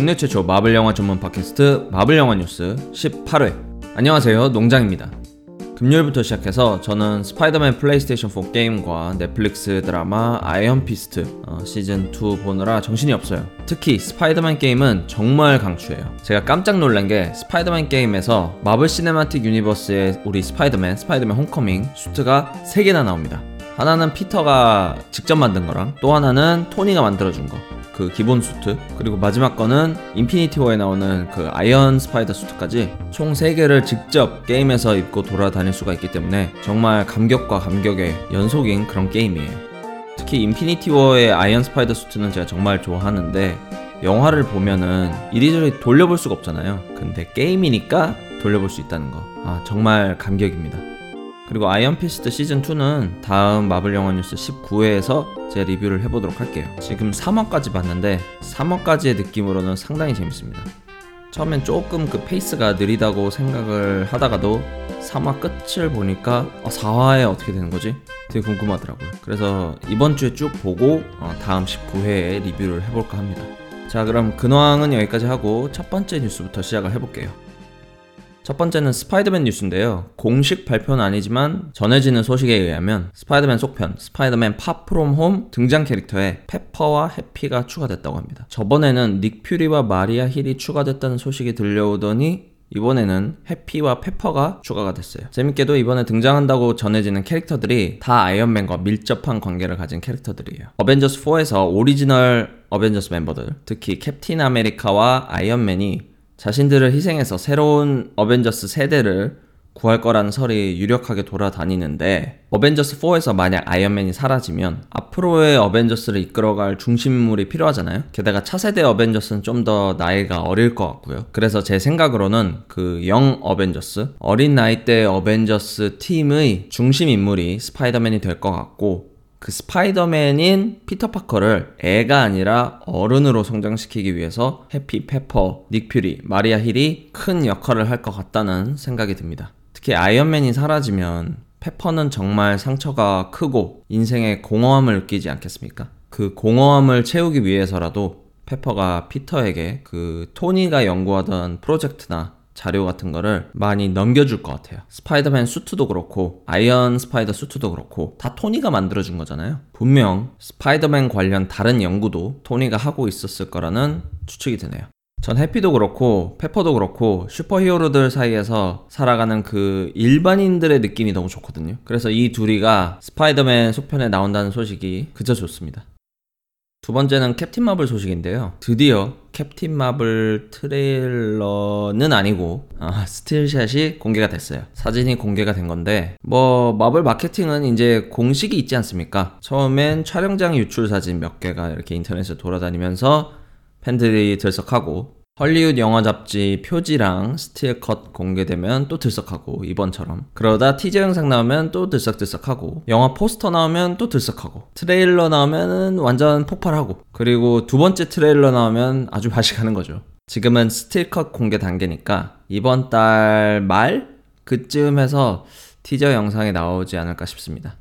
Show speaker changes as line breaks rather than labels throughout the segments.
국내 최초 마블 영화 전문 팟캐스트 마블 영화 뉴스 18회. 안녕하세요. 농장입니다. 금요일부터 시작해서 저는 스파이더맨 플레이스테이션 4 게임과 넷플릭스 드라마 아이언 피스트 어, 시즌 2 보느라 정신이 없어요. 특히 스파이더맨 게임은 정말 강추해요. 제가 깜짝 놀란 게 스파이더맨 게임에서 마블 시네마틱 유니버스의 우리 스파이더맨, 스파이더맨 홈커밍 수트가 3개나 나옵니다. 하나는 피터가 직접 만든 거랑 또 하나는 토니가 만들어준 거. 그 기본 수트 그리고 마지막 거는 인피니티 워에 나오는 그 아이언 스파이더 수트까지 총 3개를 직접 게임에서 입고 돌아다닐 수가 있기 때문에 정말 감격과 감격의 연속인 그런 게임이에요. 특히 인피니티 워의 아이언 스파이더 수트는 제가 정말 좋아하는데 영화를 보면은 이리저리 돌려볼 수가 없잖아요. 근데 게임이니까 돌려볼 수 있다는 거. 아, 정말 감격입니다. 그리고 아이언 피스트 시즌 2는 다음 마블 영화 뉴스 19회에서 제 리뷰를 해보도록 할게요. 지금 3화까지 봤는데 3화까지의 느낌으로는 상당히 재밌습니다. 처음엔 조금 그 페이스가 느리다고 생각을 하다가도 3화 끝을 보니까 어, 4화에 어떻게 되는 거지? 되게 궁금하더라고요. 그래서 이번 주에 쭉 보고 어, 다음 19회에 리뷰를 해볼까 합니다. 자, 그럼 근황은 여기까지 하고 첫 번째 뉴스부터 시작을 해볼게요. 첫 번째는 스파이더맨 뉴스인데요. 공식 발표는 아니지만 전해지는 소식에 의하면 스파이더맨 속편 스파이더맨 파 프롬 홈 등장 캐릭터에 페퍼와 해피가 추가됐다고 합니다. 저번에는 닉 퓨리와 마리아 힐이 추가됐다는 소식이 들려오더니 이번에는 해피와 페퍼가 추가가 됐어요. 재밌게도 이번에 등장한다고 전해지는 캐릭터들이 다 아이언맨과 밀접한 관계를 가진 캐릭터들이에요. 어벤져스 4에서 오리지널 어벤져스 멤버들, 특히 캡틴 아메리카와 아이언맨이 자신들을 희생해서 새로운 어벤져스 세대를 구할 거라는 설이 유력하게 돌아다니는데 어벤져스 4에서 만약 아이언맨이 사라지면 앞으로의 어벤져스를 이끌어갈 중심 인물이 필요하잖아요. 게다가 차세대 어벤져스는 좀 더 나이가 어릴 것 같고요. 그래서 제 생각으로는 그 영 어벤져스 어린 나이대 어벤져스 팀의 중심 인물이 스파이더맨이 될 것 같고 그 스파이더맨인 피터 파커를 애가 아니라 어른으로 성장시키기 위해서 해피 페퍼, 닉 퓨리, 마리아 힐이 큰 역할을 할 것 같다는 생각이 듭니다. 특히 아이언맨이 사라지면 페퍼는 정말 상처가 크고 인생의 공허함을 느끼지 않겠습니까? 그 공허함을 채우기 위해서라도 페퍼가 피터에게 그 토니가 연구하던 프로젝트나 자료 같은 거를 많이 넘겨줄 것 같아요. 스파이더맨 수트도 그렇고, 아이언 스파이더 수트도 그렇고, 다 토니가 만들어준 거잖아요. 분명 스파이더맨 관련 다른 연구도 토니가 하고 있었을 거라는 추측이 드네요. 전 해피도 그렇고, 페퍼도 그렇고, 슈퍼 히어로들 사이에서 살아가는 그 일반인들의 느낌이 너무 좋거든요. 그래서 이 둘이가 스파이더맨 속편에 나온다는 소식이 그저 좋습니다. 두 번째는 캡틴 마블 소식인데요. 드디어 캡틴 마블 트레일러는 아니고 아, 스틸샷이 공개가 됐어요. 사진이 공개가 된 건데 뭐 마블 마케팅은 이제 공식이 있지 않습니까? 처음엔 촬영장 유출 사진 몇 개가 이렇게 인터넷에 돌아다니면서 팬들이 들썩하고 헐리우드 영화 잡지 표지랑 스틸 컷 공개되면 또 들썩하고 이번처럼. 그러다 티저 영상 나오면 또 들썩들썩하고 영화 포스터 나오면 또 들썩하고 트레일러 나오면은 완전 폭발하고 그리고 두 번째 트레일러 나오면 아주 가는 거죠. 지금은 스틸 컷 공개 단계니까 이번 달 말 그쯤 해서 티저 영상이 나오지 않을까 싶습니다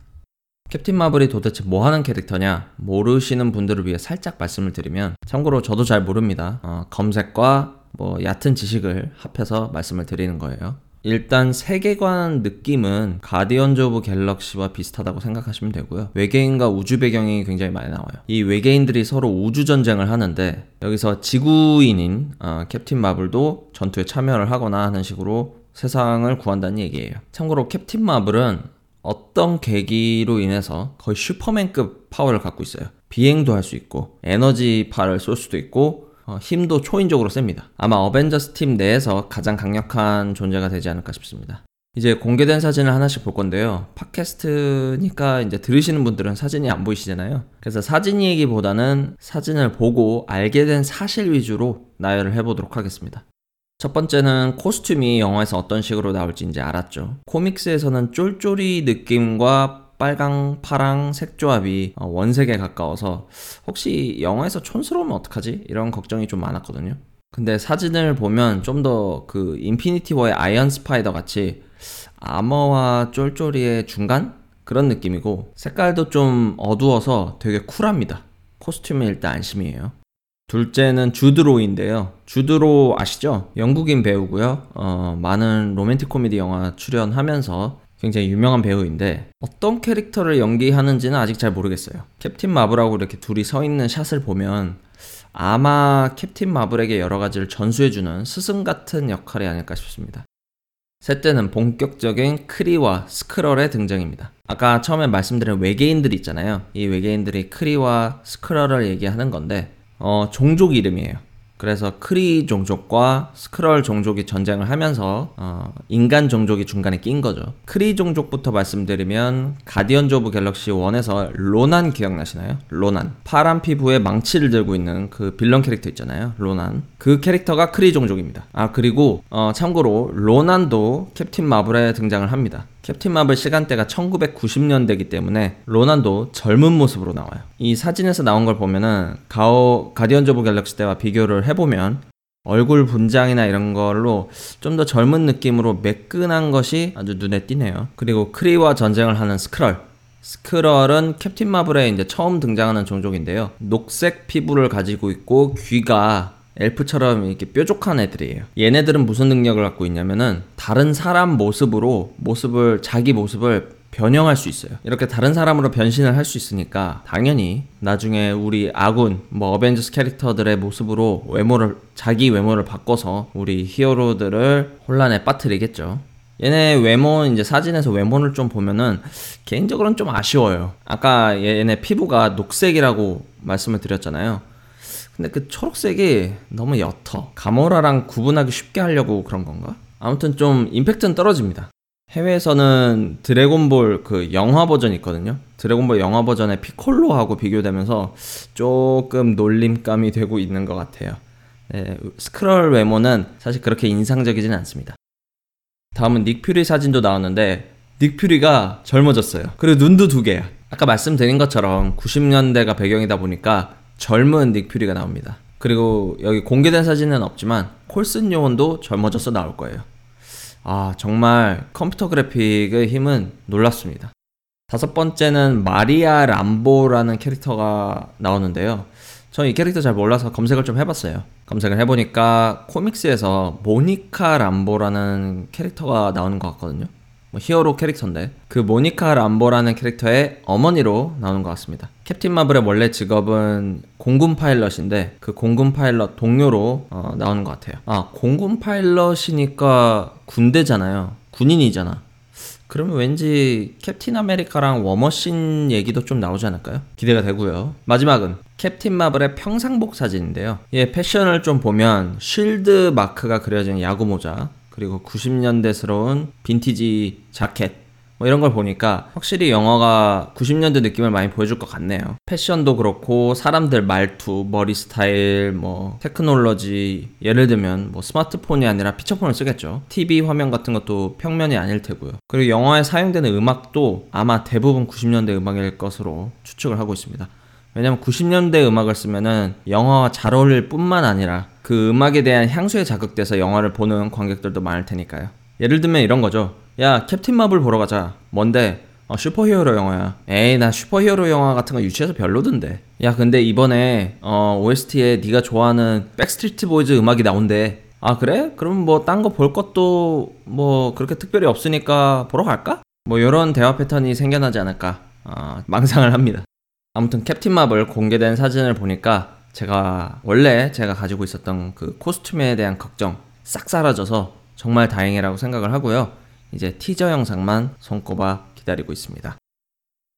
캡틴 마블이 도대체 뭐 하는 캐릭터냐 모르시는 분들을 위해 살짝 말씀을 드리면 참고로 저도 잘 모릅니다. 어, 검색과 뭐 얕은 지식을 합해서 말씀을 드리는 거예요. 일단 세계관 느낌은 가디언즈 오브 갤럭시와 비슷하다고 생각하시면 되고요. 외계인과 우주 배경이 굉장히 많이 나와요. 이 외계인들이 서로 우주 전쟁을 하는데 여기서 지구인인 어, 캡틴 마블도 전투에 참여를 하거나 하는 식으로 세상을 구한다는 얘기예요. 참고로 캡틴 마블은 어떤 계기로 인해서 거의 슈퍼맨급 파워를 갖고 있어요. 비행도 할 수 있고 에너지파를 쏠 수도 있고 어, 힘도 초인적으로 셉니다. 아마 어벤져스 팀 내에서 가장 강력한 존재가 되지 않을까 싶습니다. 이제 공개된 사진을 하나씩 볼 건데요. 팟캐스트니까 이제 들으시는 분들은 사진이 안 보이시잖아요. 그래서 사진 얘기보다는 사진을 보고 알게 된 사실 위주로 나열을 해보도록 하겠습니다. 첫 번째는 코스튬이 영화에서 어떤 식으로 나올지 이제 알았죠. 코믹스에서는 쫄쫄이 느낌과 빨강, 파랑 색 조합이 어, 원색에 가까워서 혹시 영화에서 촌스러우면 어떡하지? 이런 걱정이 좀 많았거든요. 근데 사진을 보면 좀 더 그 인피니티 워의 아이언 스파이더 같이 아머와 쫄쫄이의 중간? 그런 느낌이고 색깔도 좀 어두워서 되게 쿨합니다. 코스튬은 일단 안심이에요. 둘째는 주드로인데요. 주드로 아시죠? 영국인 배우고요. 어, 많은 로맨틱 코미디 영화 출연하면서 굉장히 유명한 배우인데 어떤 캐릭터를 연기하는지는 아직 잘 모르겠어요. 캡틴 마블하고 이렇게 둘이 서 있는 샷을 보면 아마 캡틴 마블에게 여러 가지를 전수해주는 스승 같은 역할이 아닐까 싶습니다. 셋째는 본격적인 크리와 스크럴의 등장입니다. 아까 처음에 말씀드린 외계인들 있잖아요. 이 외계인들이 크리와 스크럴을 얘기하는 건데, 어, 종족 이름이에요. 그래서 크리 종족과 스크럴 종족이 전쟁을 하면서 어, 인간 종족이 중간에 낀 거죠. 크리 종족부터 말씀드리면 가디언즈 오브 갤럭시 1에서 로난 기억나시나요? 로난. 파란 피부에 망치를 들고 있는 그 빌런 캐릭터 있잖아요. 로난. 그 캐릭터가 크리 종족입니다. 아 그리고 어, 참고로 로난도 캡틴 마블에 등장을 합니다. 캡틴 마블 시간대가 1990년대이기 때문에 로난도 젊은 모습으로 나와요. 이 사진에서 나온 걸 보면은 가오 가디언즈 오브 갤럭시 때와 비교를 해보면 얼굴 분장이나 이런 걸로 좀 더 젊은 느낌으로 매끈한 것이 아주 눈에 띄네요. 그리고 크리와 전쟁을 하는 스크럴. 스크럴은 캡틴 마블에 이제 처음 등장하는 종족인데요. 녹색 피부를 가지고 있고 귀가 엘프처럼 이렇게 뾰족한 애들이에요. 얘네들은 무슨 능력을 갖고 있냐면은 다른 사람 모습으로 모습을 자기 모습을 변형할 수 있어요. 이렇게 다른 사람으로 변신을 할 수 있으니까 당연히 나중에 우리 아군 뭐 어벤져스 캐릭터들의 모습으로 외모를 자기 외모를 바꿔서 우리 히어로들을 혼란에 빠뜨리겠죠. 얘네 외모 이제 사진에서 외모를 좀 보면은 개인적으로는 좀 아쉬워요. 아까 얘네 피부가 녹색이라고 말씀을 드렸잖아요. 근데 그 초록색이 너무 옅어. 가모라랑 구분하기 쉽게 하려고 그런 건가? 아무튼 좀 임팩트는 떨어집니다. 해외에서는 드래곤볼 그 영화 버전 있거든요. 드래곤볼 영화 버전의 피콜로하고 비교되면서 조금 놀림감이 되고 있는 것 같아요. 네, 스크롤 외모는 사실 그렇게 인상적이진 않습니다. 다음은 닉 퓨리 사진도 나왔는데 닉 퓨리가 젊어졌어요. 그리고 눈도 두 개야. 아까 말씀드린 것처럼 90년대가 배경이다 보니까 젊은 닉 퓨리가 나옵니다. 그리고 여기 공개된 사진은 없지만 콜슨 요원도 젊어져서 나올 거예요. 아, 정말 컴퓨터 그래픽의 힘은 놀랍습니다. 다섯 번째는 마리아 람보라는 캐릭터가 나오는데요. 저는 이 캐릭터 잘 몰라서 검색을 좀 해봤어요. 검색을 해보니까 코믹스에서 모니카 람보라는 캐릭터가 나오는 것 같거든요. 뭐 히어로 캐릭터인데 그 모니카 람보라는 캐릭터의 어머니로 나오는 것 같습니다. 캡틴 마블의 원래 직업은 공군 파일럿인데 그 공군 파일럿 동료로 어, 나오는 것 같아요. 아 공군 파일럿이니까 군대잖아요. 군인이잖아. 그러면 왠지 캡틴 아메리카랑 워머신 얘기도 좀 나오지 않을까요? 기대가 되고요. 마지막은 캡틴 마블의 평상복 사진인데요. 얘 패션을 좀 보면 쉴드 마크가 그려진 야구 모자, 그리고 90년대스러운 빈티지 자켓 뭐 이런 걸 보니까 확실히 영화가 90년대 느낌을 많이 보여줄 것 같네요. 패션도 그렇고 사람들 말투, 머리 스타일, 뭐 테크놀로지 예를 들면 뭐 스마트폰이 아니라 피처폰을 쓰겠죠. TV 화면 같은 것도 평면이 아닐 테고요. 그리고 영화에 사용되는 음악도 아마 대부분 90년대 음악일 것으로 추측을 하고 있습니다. 왜냐면 90년대 음악을 쓰면은 영화와 잘 어울릴 뿐만 아니라 그 음악에 대한 향수에 자극돼서 영화를 보는 관객들도 많을 테니까요. 예를 들면 이런 거죠. 야, 캡틴 마블 보러 가자. 뭔데? 어, 슈퍼히어로 영화야. 에이, 나 슈퍼히어로 영화 같은 거 유치해서 별로던데. 야, 근데 이번에 어, OST에 네가 좋아하는 백스트리트 보이즈 음악이 나온대. 아, 그래? 그럼 뭐 딴 거 볼 것도 뭐 그렇게 특별히 없으니까 보러 갈까? 뭐 이런 대화 패턴이 생겨나지 않을까 어, 망상을 합니다. 아무튼 캡틴 마블 공개된 사진을 보니까 제가 원래 제가 가지고 있었던 그 코스튬에 대한 걱정 싹 사라져서 정말 다행이라고 생각을 하고요. 이제 티저 영상만 손꼽아 기다리고 있습니다.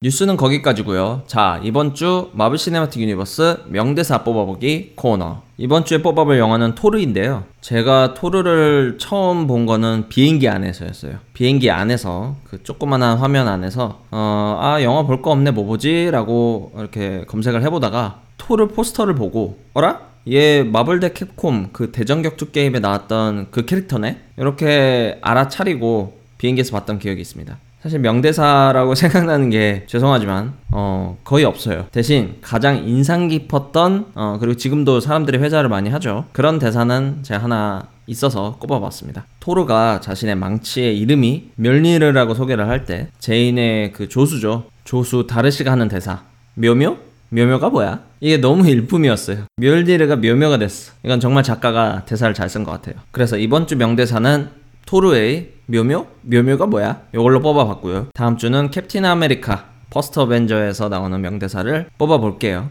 뉴스는 거기까지고요. 자, 이번 주 마블 시네마틱 유니버스 명대사 뽑아보기 코너. 이번 주에 뽑아볼 영화는 토르인데요. 제가 토르를 처음 본 거는 비행기 안에서였어요. 비행기 안에서 그 조그만한 화면 안에서 어, 아 영화 볼 거 없네 뭐 보지라고 이렇게 검색을 해보다가 토르 포스터를 보고 어라? 얘 마블 대 캡콤 그 대전 격투 게임에 나왔던 그 캐릭터네? 이렇게 알아차리고 비행기에서 봤던 기억이 있습니다. 사실 명대사라고 생각나는 게 죄송하지만 어 거의 없어요. 대신 가장 인상 깊었던 어 그리고 지금도 사람들이 회자를 많이 하죠. 그런 대사는 제가 하나 있어서 꼽아봤습니다. 토르가 자신의 망치의 이름이 멸니르라고 소개를 할 때 제인의 그 조수죠. 조수 다르시가 하는 대사 묘묘 묘묘가 뭐야? 이게 너무 일품이었어요. 묠니르가 묘묘가 됐어. 이건 정말 작가가 대사를 잘 쓴 것 같아요. 그래서 이번 주 명대사는 토르의 묘묘? 묘묘가 뭐야? 이걸로 뽑아봤고요. 다음 주는 캡틴 아메리카 퍼스트 어벤져에서 나오는 명대사를 뽑아볼게요.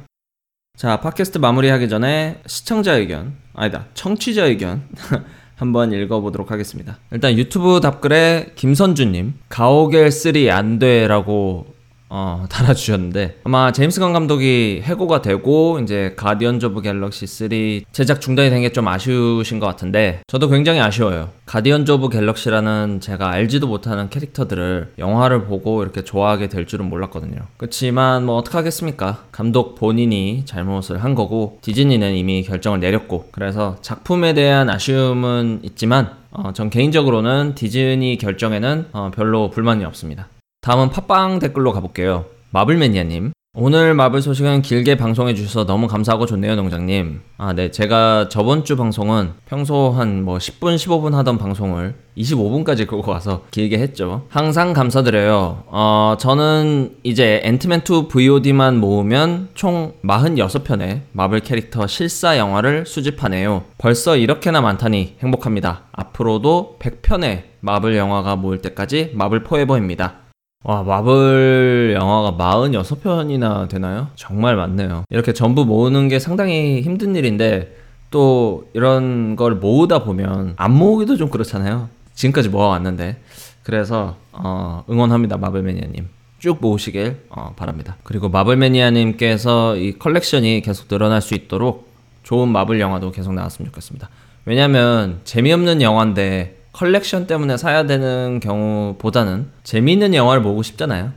자, 팟캐스트 마무리하기 전에 시청자 의견, 아니다, 청취자 의견 한번 읽어보도록 하겠습니다. 일단 유튜브 답글에 김선주님, 가오갤 3 안 돼라고 어, 달아주셨는데 아마 제임스 건 감독이 해고가 되고 이제 가디언즈 오브 갤럭시 3 제작 중단이 된 게 좀 아쉬우신 것 같은데 저도 굉장히 아쉬워요. 가디언즈 오브 갤럭시라는 제가 알지도 못하는 캐릭터들을 영화를 보고 이렇게 좋아하게 될 줄은 몰랐거든요. 그렇지만 뭐 어떡하겠습니까? 감독 본인이 잘못을 한 거고 디즈니는 이미 결정을 내렸고 그래서 작품에 대한 아쉬움은 있지만 어, 전 개인적으로는 디즈니 결정에는 어, 별로 불만이 없습니다. 다음은 팟빵 댓글로 가볼게요. 마블매니아님. 오늘 마블 소식은 길게 방송해 주셔서 너무 감사하고 좋네요, 농장님. 아, 네. 제가 저번 주 방송은 평소 한 뭐 10분, 15분 하던 방송을 25분까지 끌고 와서 길게 했죠. 항상 감사드려요. 어, 저는 이제 앤트맨2 VOD만 모으면 총 46편의 마블 캐릭터 실사 영화를 수집하네요. 벌써 이렇게나 많다니 행복합니다. 앞으로도 100편의 마블 영화가 모일 때까지 마블 포에버입니다. 와, 마블 영화가 46편이나 되나요? 정말 많네요. 이렇게 전부 모으는 게 상당히 힘든 일인데, 또 이런 걸 모으다 보면 안 모으기도 좀 그렇잖아요. 지금까지 모아왔는데. 그래서, 어, 응원합니다, 마블 매니아님. 쭉 모으시길 어, 바랍니다. 그리고 마블 매니아님께서 이 컬렉션이 계속 늘어날 수 있도록 좋은 마블 영화도 계속 나왔으면 좋겠습니다. 왜냐면 재미없는 영화인데 컬렉션 때문에 사야 되는 경우보다는 재미있는 영화를 보고 싶잖아요.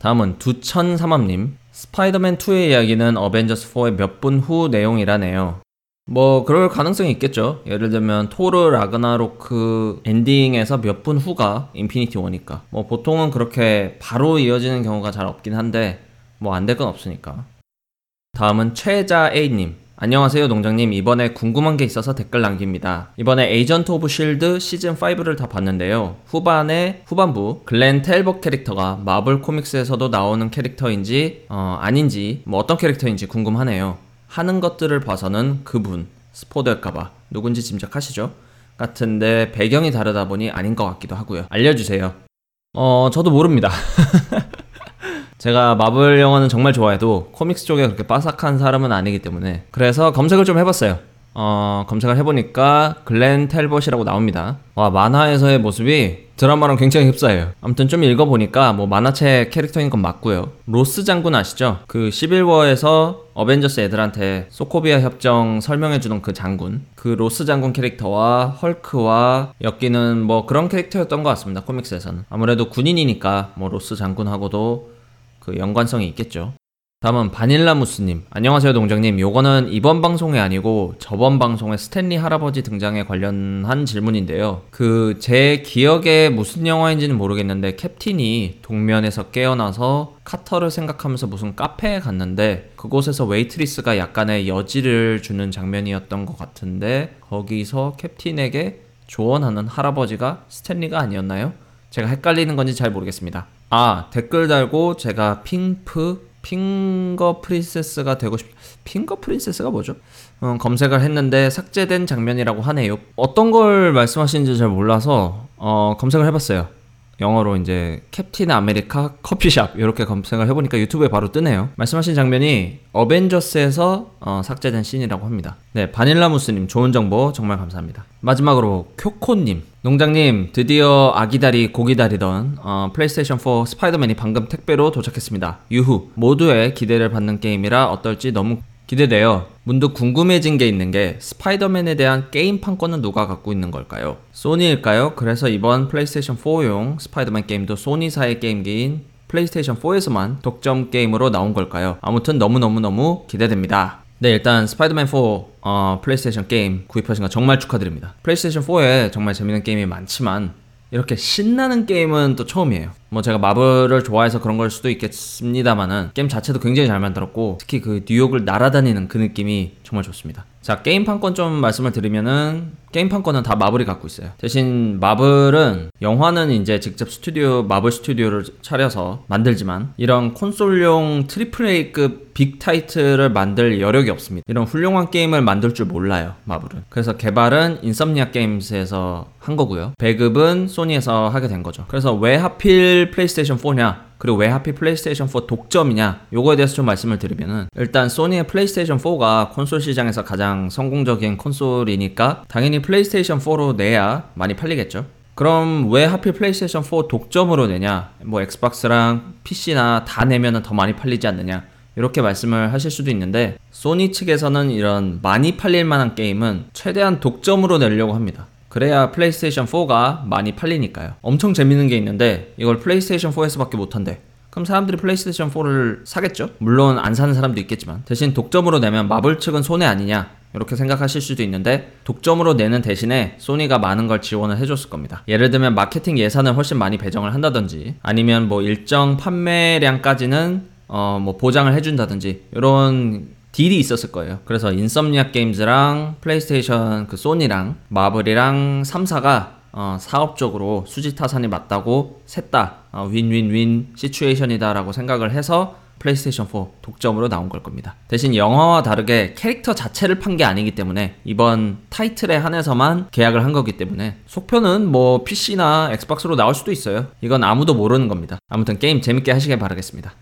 다음은 두천삼합님. 스파이더맨 2의 이야기는 어벤져스 4의 몇 분 후 내용이라네요. 뭐, 그럴 가능성이 있겠죠. 예를 들면, 토르 라그나로크 엔딩에서 몇 분 후가 인피니티 워니까. 뭐, 보통은 그렇게 바로 이어지는 경우가 잘 없긴 한데, 뭐, 안 될 건 없으니까. 다음은 최자 A님. 안녕하세요 농장님. 이번에 궁금한 게 있어서 댓글 남깁니다. 이번에 에이전트 오브 실드 시즌5를 다 봤는데요. 후반에 후반부 글렌 텔벗 캐릭터가 마블 코믹스에서도 나오는 캐릭터인지 어, 아닌지 뭐 어떤 캐릭터인지 궁금하네요. 하는 것들을 봐서는 그분 스포될까봐. 누군지 짐작하시죠? 같은데 배경이 다르다 보니 아닌 것 같기도 하고요. 알려주세요. 어 저도 모릅니다 제가 마블 영화는 정말 좋아해도 코믹스 쪽에 그렇게 빠삭한 사람은 아니기 때문에 그래서 검색을 좀 해봤어요. 어, 검색을 해보니까 글렌 텔벗이라고 나옵니다. 와, 만화에서의 모습이 드라마랑 굉장히 흡사해요. 아무튼 좀 읽어보니까 뭐 만화책 캐릭터인 건 맞고요. 로스 장군 아시죠? 그 11워에서 어벤져스 애들한테 소코비아 협정 설명해주던 그 장군. 그 로스 장군 캐릭터와 헐크와 엮이는 뭐 그런 캐릭터였던 것 같습니다. 코믹스에서는. 아무래도 군인이니까 뭐 로스 장군하고도 그 연관성이 있겠죠. 다음은 바닐라무스님. 안녕하세요, 농장님. 요거는 이번 방송이 아니고 저번 방송에 스탠리 할아버지 등장에 관련한 질문인데요. 그, 제 기억에 무슨 영화인지는 모르겠는데, 캡틴이 동면에서 깨어나서 카터를 생각하면서 무슨 카페에 갔는데, 그곳에서 웨이트리스가 약간의 여지를 주는 장면이었던 것 같은데, 거기서 캡틴에게 조언하는 할아버지가 스탠리가 아니었나요? 제가 헷갈리는 건지 잘 모르겠습니다. 아, 댓글 달고 제가 핑프 finger princess가 되고 싶 finger princess가 뭐죠? 음, 검색을 했는데 삭제된 장면이라고 하네요. 어떤 걸 말씀하시는지 잘 몰라서 어, 검색을 해봤어요. 영어로 이제 Captain America coffee shop 이렇게 검색을 해보니까 유튜브에 바로 뜨네요. 말씀하신 장면이 어벤져스에서 어, 삭제된 씬이라고 합니다. 네, 바닐라무스님 좋은 정보 정말 감사합니다. 마지막으로 쿄코님 농장님 드디어 아기다리 고기다리던 어, 플레이스테이션 4 스파이더맨이 방금 택배로 도착했습니다. 유후 모두의 기대를 받는 게임이라 어떨지 너무 기대돼요. 문득 궁금해진 게 있는 게 스파이더맨에 대한 게임 판권은 누가 갖고 있는 걸까요? 소니일까요? 그래서 이번 플레이스테이션 4용 스파이더맨 게임도 소니사의 게임기인 플레이스테이션 4에서만 독점 게임으로 나온 걸까요? 아무튼 너무너무너무 기대됩니다. 네, 일단 스파이더맨 4 어, 플레이스테이션 게임 구입하신 거 정말 축하드립니다. 플레이스테이션 4에 정말 재밌는 게임이 많지만 이렇게 신나는 게임은 또 처음이에요. 뭐 제가 마블을 좋아해서 그런 걸 수도 있겠습니다만은 게임 자체도 굉장히 잘 만들었고 특히 그 뉴욕을 날아다니는 그 느낌이 정말 좋습니다. 자 게임 판권 좀 말씀을 드리면은 게임 판권은 다 마블이 갖고 있어요. 대신 마블은 영화는 이제 직접 스튜디오 마블 스튜디오를 차려서 만들지만 이런 콘솔용 트리플 A급 빅 타이틀을 만들 여력이 없습니다. 이런 훌륭한 게임을 만들 줄 몰라요 마블은. 그래서 개발은 Insomniac Games에서 한 거고요. 배급은 소니에서 하게 된 거죠. 그래서 왜 하필 플레이스테이션 4냐? 그리고 왜 하필 플레이스테이션 4 독점이냐? 요거에 대해서 좀 말씀을 드리면은 일단 소니의 플레이스테이션 4가 콘솔 시장에서 가장 성공적인 콘솔이니까 당연히 플레이스테이션 4로 내야 많이 팔리겠죠. 그럼 왜 하필 플레이스테이션 4 독점으로 내냐? 뭐 엑스박스랑 PC나 다 내면은 더 많이 팔리지 않느냐? 이렇게 말씀을 하실 수도 있는데 소니 측에서는 이런 많이 팔릴 만한 게임은 최대한 독점으로 내려고 합니다. 그래야 플레이스테이션 4가 많이 팔리니까요. 엄청 재밌는 게 있는데 이걸 플레이스테이션 4에서밖에 못한대. 그럼 사람들이 플레이스테이션 4를 사겠죠? 물론 안 사는 사람도 있겠지만 대신 독점으로 내면 마블 측은 손해 아니냐 이렇게 생각하실 수도 있는데 독점으로 내는 대신에 소니가 많은 걸 지원을 해줬을 겁니다. 예를 들면 마케팅 예산을 훨씬 많이 배정을 한다든지 아니면 뭐 일정 판매량까지는 어 뭐 보장을 해준다든지 이런 딜이 있었을 거예요. 그래서 Insomniac Games랑 플레이스테이션 그 소니랑 마블이랑 3사가 어, 사업적으로 수지 타산이 맞다고 셋다 어, win-win-win situation이다라고 생각을 해서 플레이스테이션 4 독점으로 나온 걸 겁니다. 대신 영화와 다르게 캐릭터 자체를 판 게 아니기 때문에 이번 타이틀에 한해서만 계약을 한 거기 때문에 속편은 뭐 PC나 엑스박스로 나올 수도 있어요. 이건 아무도 모르는 겁니다. 아무튼 게임 재밌게 하시길 바라겠습니다.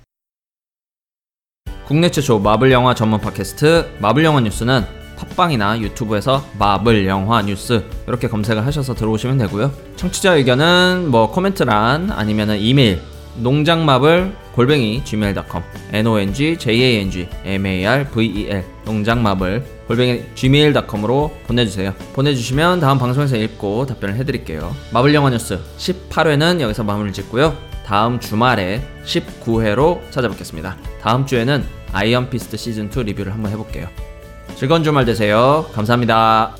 국내 최초 마블 영화 전문 팟캐스트 마블 영화 뉴스는 팟빵이나 유튜브에서 마블 영화 뉴스 이렇게 검색을 하셔서 들어오시면 되고요. 청취자 의견은 뭐 코멘트란 아니면은 이메일 농장마블 골뱅이 gmail.com n o n g j a n g m a r v e l 농장마블 골뱅이 gmail.com으로 보내주세요. 보내주시면 다음 방송에서 읽고 답변을 해드릴게요. 마블 영화 뉴스 18회는 여기서 마무리 짓고요. 다음 주말에 19회로 찾아뵙겠습니다. 다음 주에는 아이언 피스트 시즌2 리뷰를 한번 해볼게요. 즐거운 주말 되세요. 감사합니다.